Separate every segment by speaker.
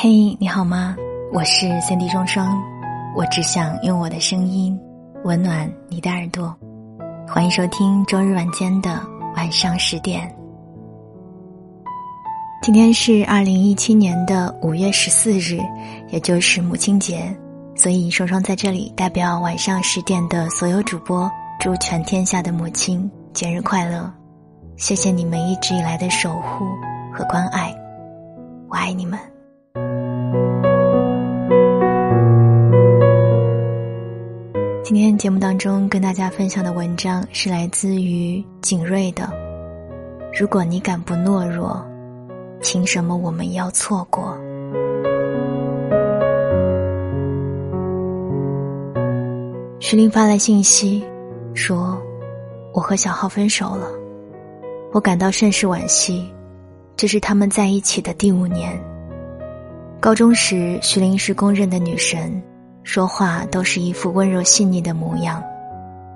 Speaker 1: 嘿，你好吗？我是三 D 双双，我只想用我的声音温暖你的耳朵。欢迎收听周日晚间的晚上十点。今天是二零一七年的五月十四日，也就是母亲节，所以双双在这里代表晚上十点的所有主播，祝全天下的母亲节日快乐！谢谢你们一直以来的守护和关爱，我爱你们。今天节目当中跟大家分享的文章是来自于景睿的。如果你敢不懦弱，凭什么我们要错过？徐林发来信息，说：“我和小浩分手了，我感到甚是惋惜。这是他们在一起的第五年。高中时，徐林是公认的女神。”说话都是一副温柔细腻的模样，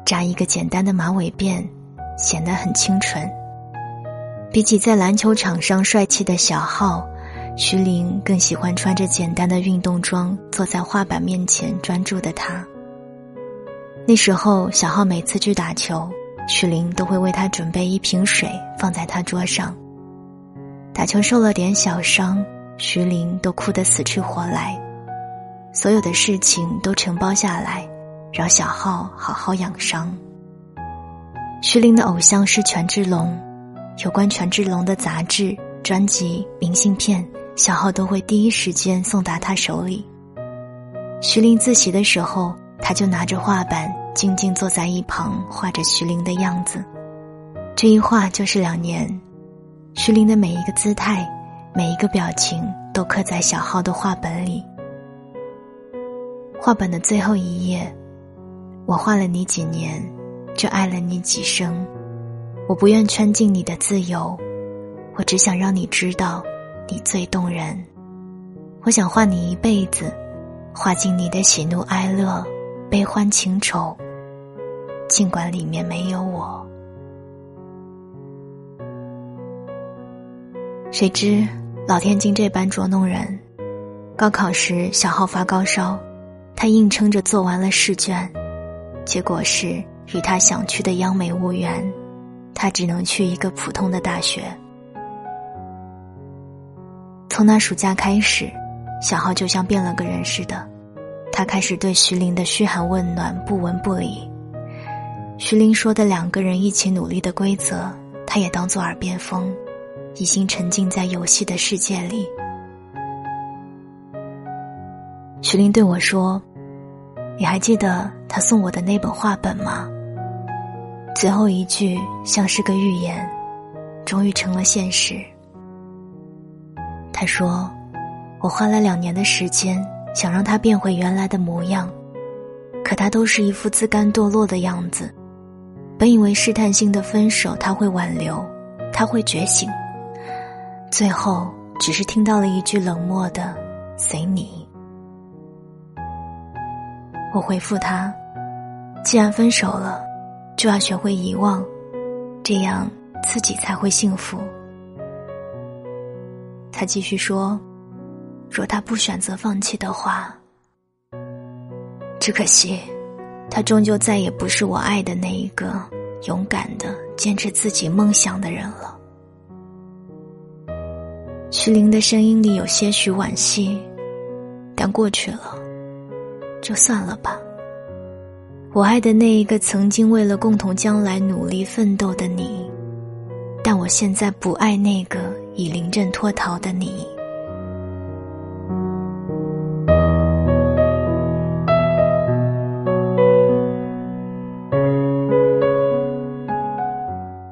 Speaker 1: 扎一个简单的马尾辫，显得很清纯。比起在篮球场上帅气的小浩，徐玲更喜欢穿着简单的运动装坐在画板面前专注的他。那时候，小浩每次去打球，徐玲都会为他准备一瓶水放在他桌上。打球受了点小伤，徐玲都哭得死去活来。所有的事情都承包下来，让小浩好好养伤。徐玲的偶像是权志龙，有关权志龙的杂志、专辑、明信片，小浩都会第一时间送达他手里。徐玲自习的时候，他就拿着画板，静静坐在一旁画着徐玲的样子。这一画就是两年，徐玲的每一个姿态，每一个表情，都刻在小号的画本里。画本的最后一页，我画了你几年，就爱了你几生。我不愿圈禁你的自由，我只想让你知道，你最动人。我想画你一辈子，画尽你的喜怒哀乐、悲欢情仇，尽管里面没有我。谁知老天竟这般捉弄人，高考时小浩发高烧。他硬撑着做完了试卷，结果是与他想去的央美无缘，他只能去一个普通的大学。从那暑假开始，小浩就像变了个人似的，他开始对徐玲的嘘寒问暖不闻不理。徐玲说的两个人一起努力的规则，他也当做耳边风，已经沉浸在游戏的世界里。徐玲对我说：“你还记得他送我的那本画本吗？”最后一句像是个预言，终于成了现实。他说：“我花了两年的时间，想让他变回原来的模样，可他都是一副自甘堕落的样子。本以为试探性的分手他会挽留，他会觉醒，最后只是听到了一句冷漠的‘随你’。”我回复他：“既然分手了，就要学会遗忘，这样自己才会幸福。”他继续说：“若他不选择放弃的话，只可惜，他终究再也不是我爱的那一个勇敢的坚持自己梦想的人了。”徐玲的声音里有些许惋惜，但过去了。就算了吧。我爱的那一个曾经为了共同将来努力奋斗的你，但我现在不爱那个已临阵脱逃的你。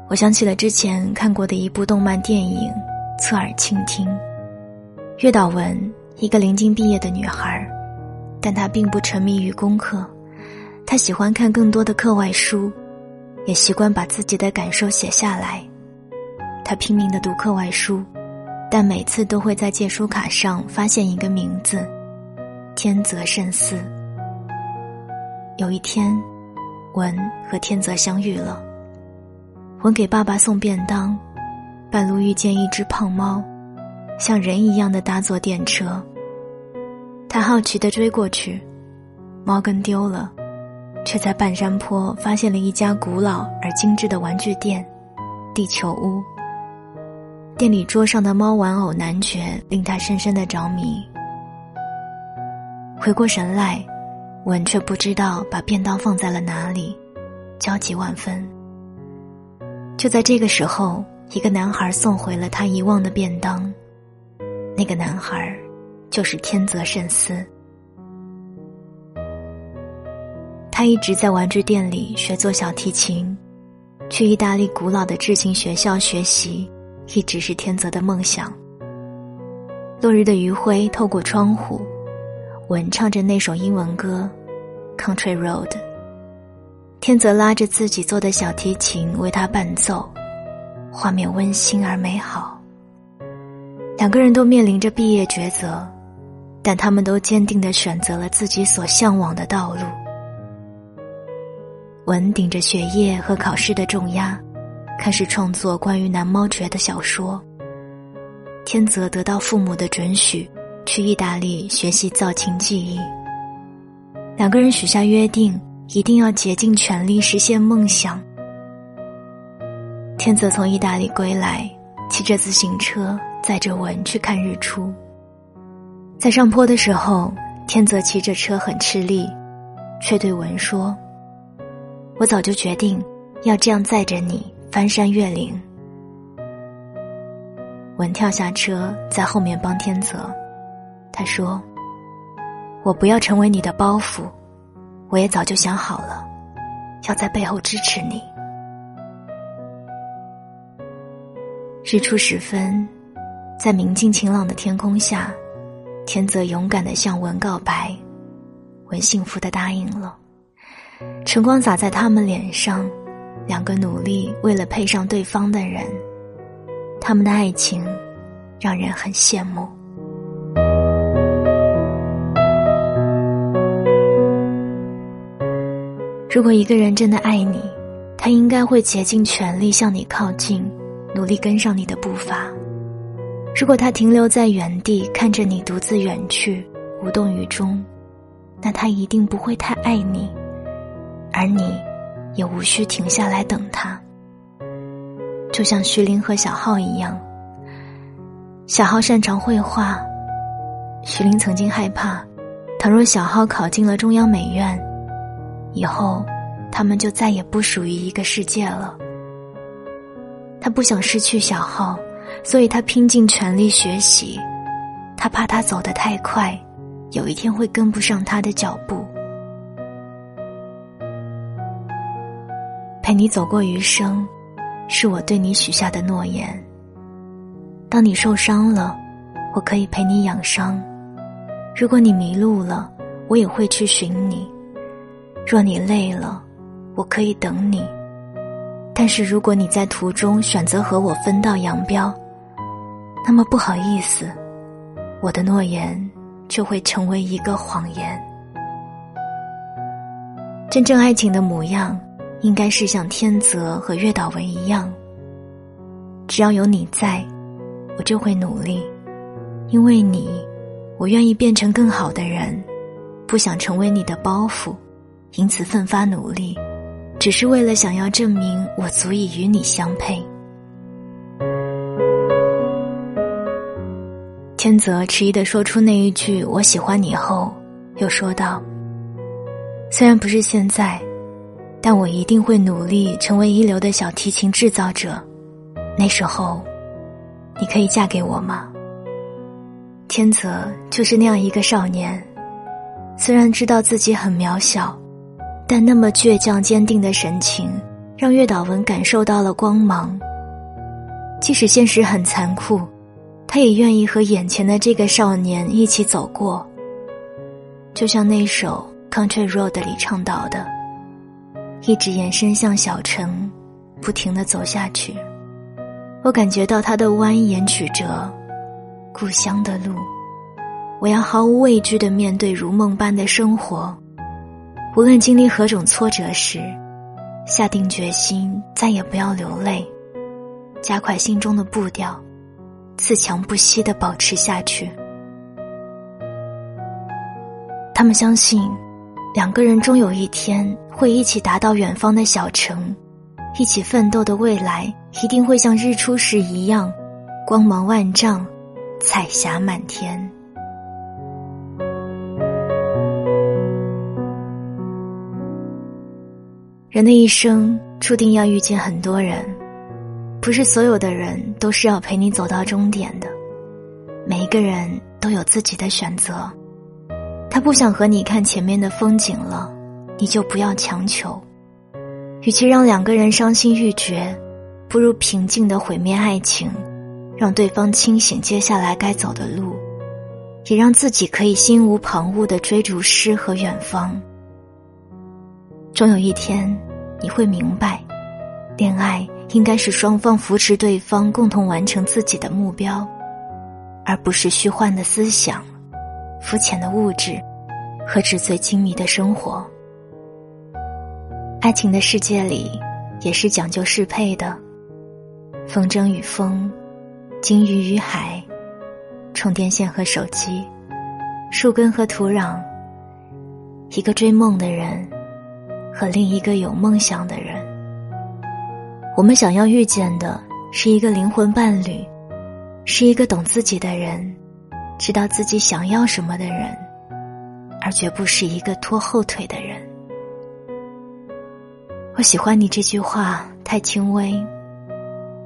Speaker 1: 我想起了之前看过的一部动漫电影《侧耳倾听》，月岛文，一个临近毕业的女孩。但他并不沉迷于功课，他喜欢看更多的课外书，也习惯把自己的感受写下来。他拼命的读课外书，但每次都会在借书卡上发现一个名字——天泽慎司。有一天，文和天泽相遇了。文给爸爸送便当，半路遇见一只胖猫，像人一样的搭坐电车，他好奇地追过去，猫跟丢了，却在半山坡发现了一家古老而精致的玩具店——地球屋。店里桌上的猫玩偶男爵令他深深的着迷。回过神来，文却不知道把便当放在了哪里，焦急万分。就在这个时候，一个男孩送回了他遗忘的便当。那个男孩，就是天泽慎司。他一直在玩具店里学做小提琴，去意大利古老的制琴学校学习。一直是天泽的梦想。落日的余晖透过窗户，文唱着那首英文歌《Country Road》。天泽拉着自己做的小提琴为他伴奏，画面温馨而美好。两个人都面临着毕业抉择，但他们都坚定的选择了自己所向往的道路。文顶着学业和考试的重压。开始创作关于男猫爵的小说。天泽得到父母的准许，去意大利学习造琴技艺。两个人许下约定，一定要竭尽全力实现梦想。天泽从意大利归来，骑着自行车载着文去看日出。在上坡的时候，天泽骑着车很吃力，却对文说：“我早就决定要这样载着你。”翻山越岭，文跳下车，在后面帮天泽。他说：“我不要成为你的包袱，我也早就想好了，要在背后支持你。”日出时分，在明净晴朗的天空下，天泽勇敢的向文告白，文幸福的答应了。晨光洒在他们脸上。两个努力为了配上对方的人，他们的爱情让人很羡慕。如果一个人真的爱你，他应该会竭尽全力向你靠近，努力跟上你的步伐。如果他停留在原地看着你独自远去，无动于衷，那他一定不会太爱你，而你。也无需停下来等他，就像徐凌和小浩一样。小浩擅长绘画，徐凌曾经害怕，倘若小浩考进了中央美院，以后他们就再也不属于一个世界了。他不想失去小浩，所以他拼尽全力学习，他怕他走得太快，有一天会跟不上他的脚步。陪你走过余生，是我对你许下的诺言。当你受伤了，我可以陪你养伤；如果你迷路了，我也会去寻你；若你累了，我可以等你。但是如果你在途中选择和我分道扬镳，那么不好意思，我的诺言就会成为一个谎言。真正爱情的模样。应该是像天泽和月岛文一样，只要有你在，我就会努力，因为你，我愿意变成更好的人，不想成为你的包袱，因此奋发努力，只是为了想要证明我足以与你相配。天泽迟疑的说出那一句“我喜欢你”后，又说道：“虽然不是现在。”但我一定会努力成为一流的小提琴制造者，那时候，你可以嫁给我吗？天泽就是那样一个少年，虽然知道自己很渺小，但那么倔强坚定的神情，让月岛文感受到了光芒。即使现实很残酷，他也愿意和眼前的这个少年一起走过。就像那首《Country Road》里唱到的。一直延伸向小城，不停的走下去。我感觉到它的蜿蜒曲折，故乡的路。我要毫无畏惧的面对如梦般的生活，无论经历何种挫折时，下定决心再也不要流泪，加快心中的步调，自强不息的保持下去。他们相信，两个人终有一天会一起达到远方的小城，一起奋斗的未来一定会像日出时一样，光芒万丈，彩霞满天。人的一生注定要遇见很多人，不是所有的人都是要陪你走到终点的。每一个人都有自己的选择，他不想和你看前面的风景了，你就不要强求。与其让两个人伤心欲绝，不如平静的毁灭爱情，让对方清醒接下来该走的路，也让自己可以心无旁骛的追逐诗和远方。终有一天，你会明白，恋爱应该是双方扶持对方，共同完成自己的目标，而不是虚幻的思想、肤浅的物质和纸醉金迷的生活。爱情的世界里，也是讲究适配的，风筝与风，金鱼与海，充电线和手机，树根和土壤，一个追梦的人。和另一个有梦想的人，我们想要遇见的是一个灵魂伴侣，是一个懂自己的人，知道自己想要什么的人，而绝不是一个拖后腿的人。我喜欢你这句话太轻微，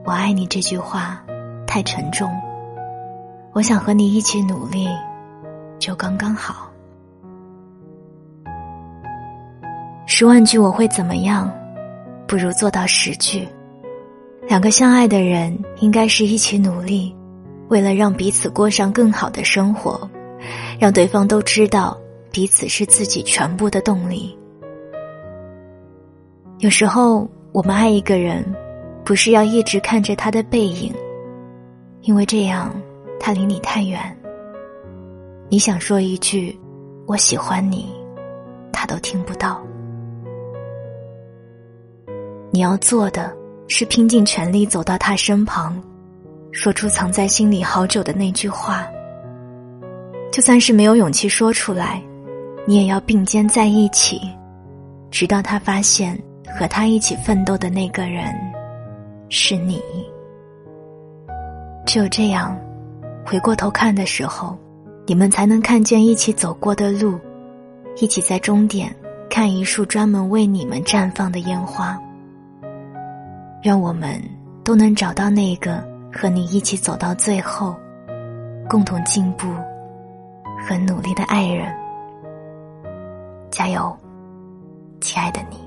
Speaker 1: 我爱你这句话太沉重，我想和你一起努力，就刚刚好。十万句我会怎么样，不如做到十句。两个相爱的人应该是一起努力，为了让彼此过上更好的生活，让对方都知道彼此是自己全部的动力。有时候我们爱一个人，不是要一直看着他的背影，因为这样他离你太远。你想说一句“我喜欢你”，他都听不到。你要做的是拼尽全力走到他身旁，说出藏在心里好久的那句话。就算是没有勇气说出来，你也要并肩在一起，直到他发现和他一起奋斗的那个人是你。只有这样，回过头看的时候，你们才能看见一起走过的路，一起在终点看一束专门为你们绽放的烟花。愿我们都能找到那个和你一起走到最后、共同进步和努力的爱人。加油，亲爱的你。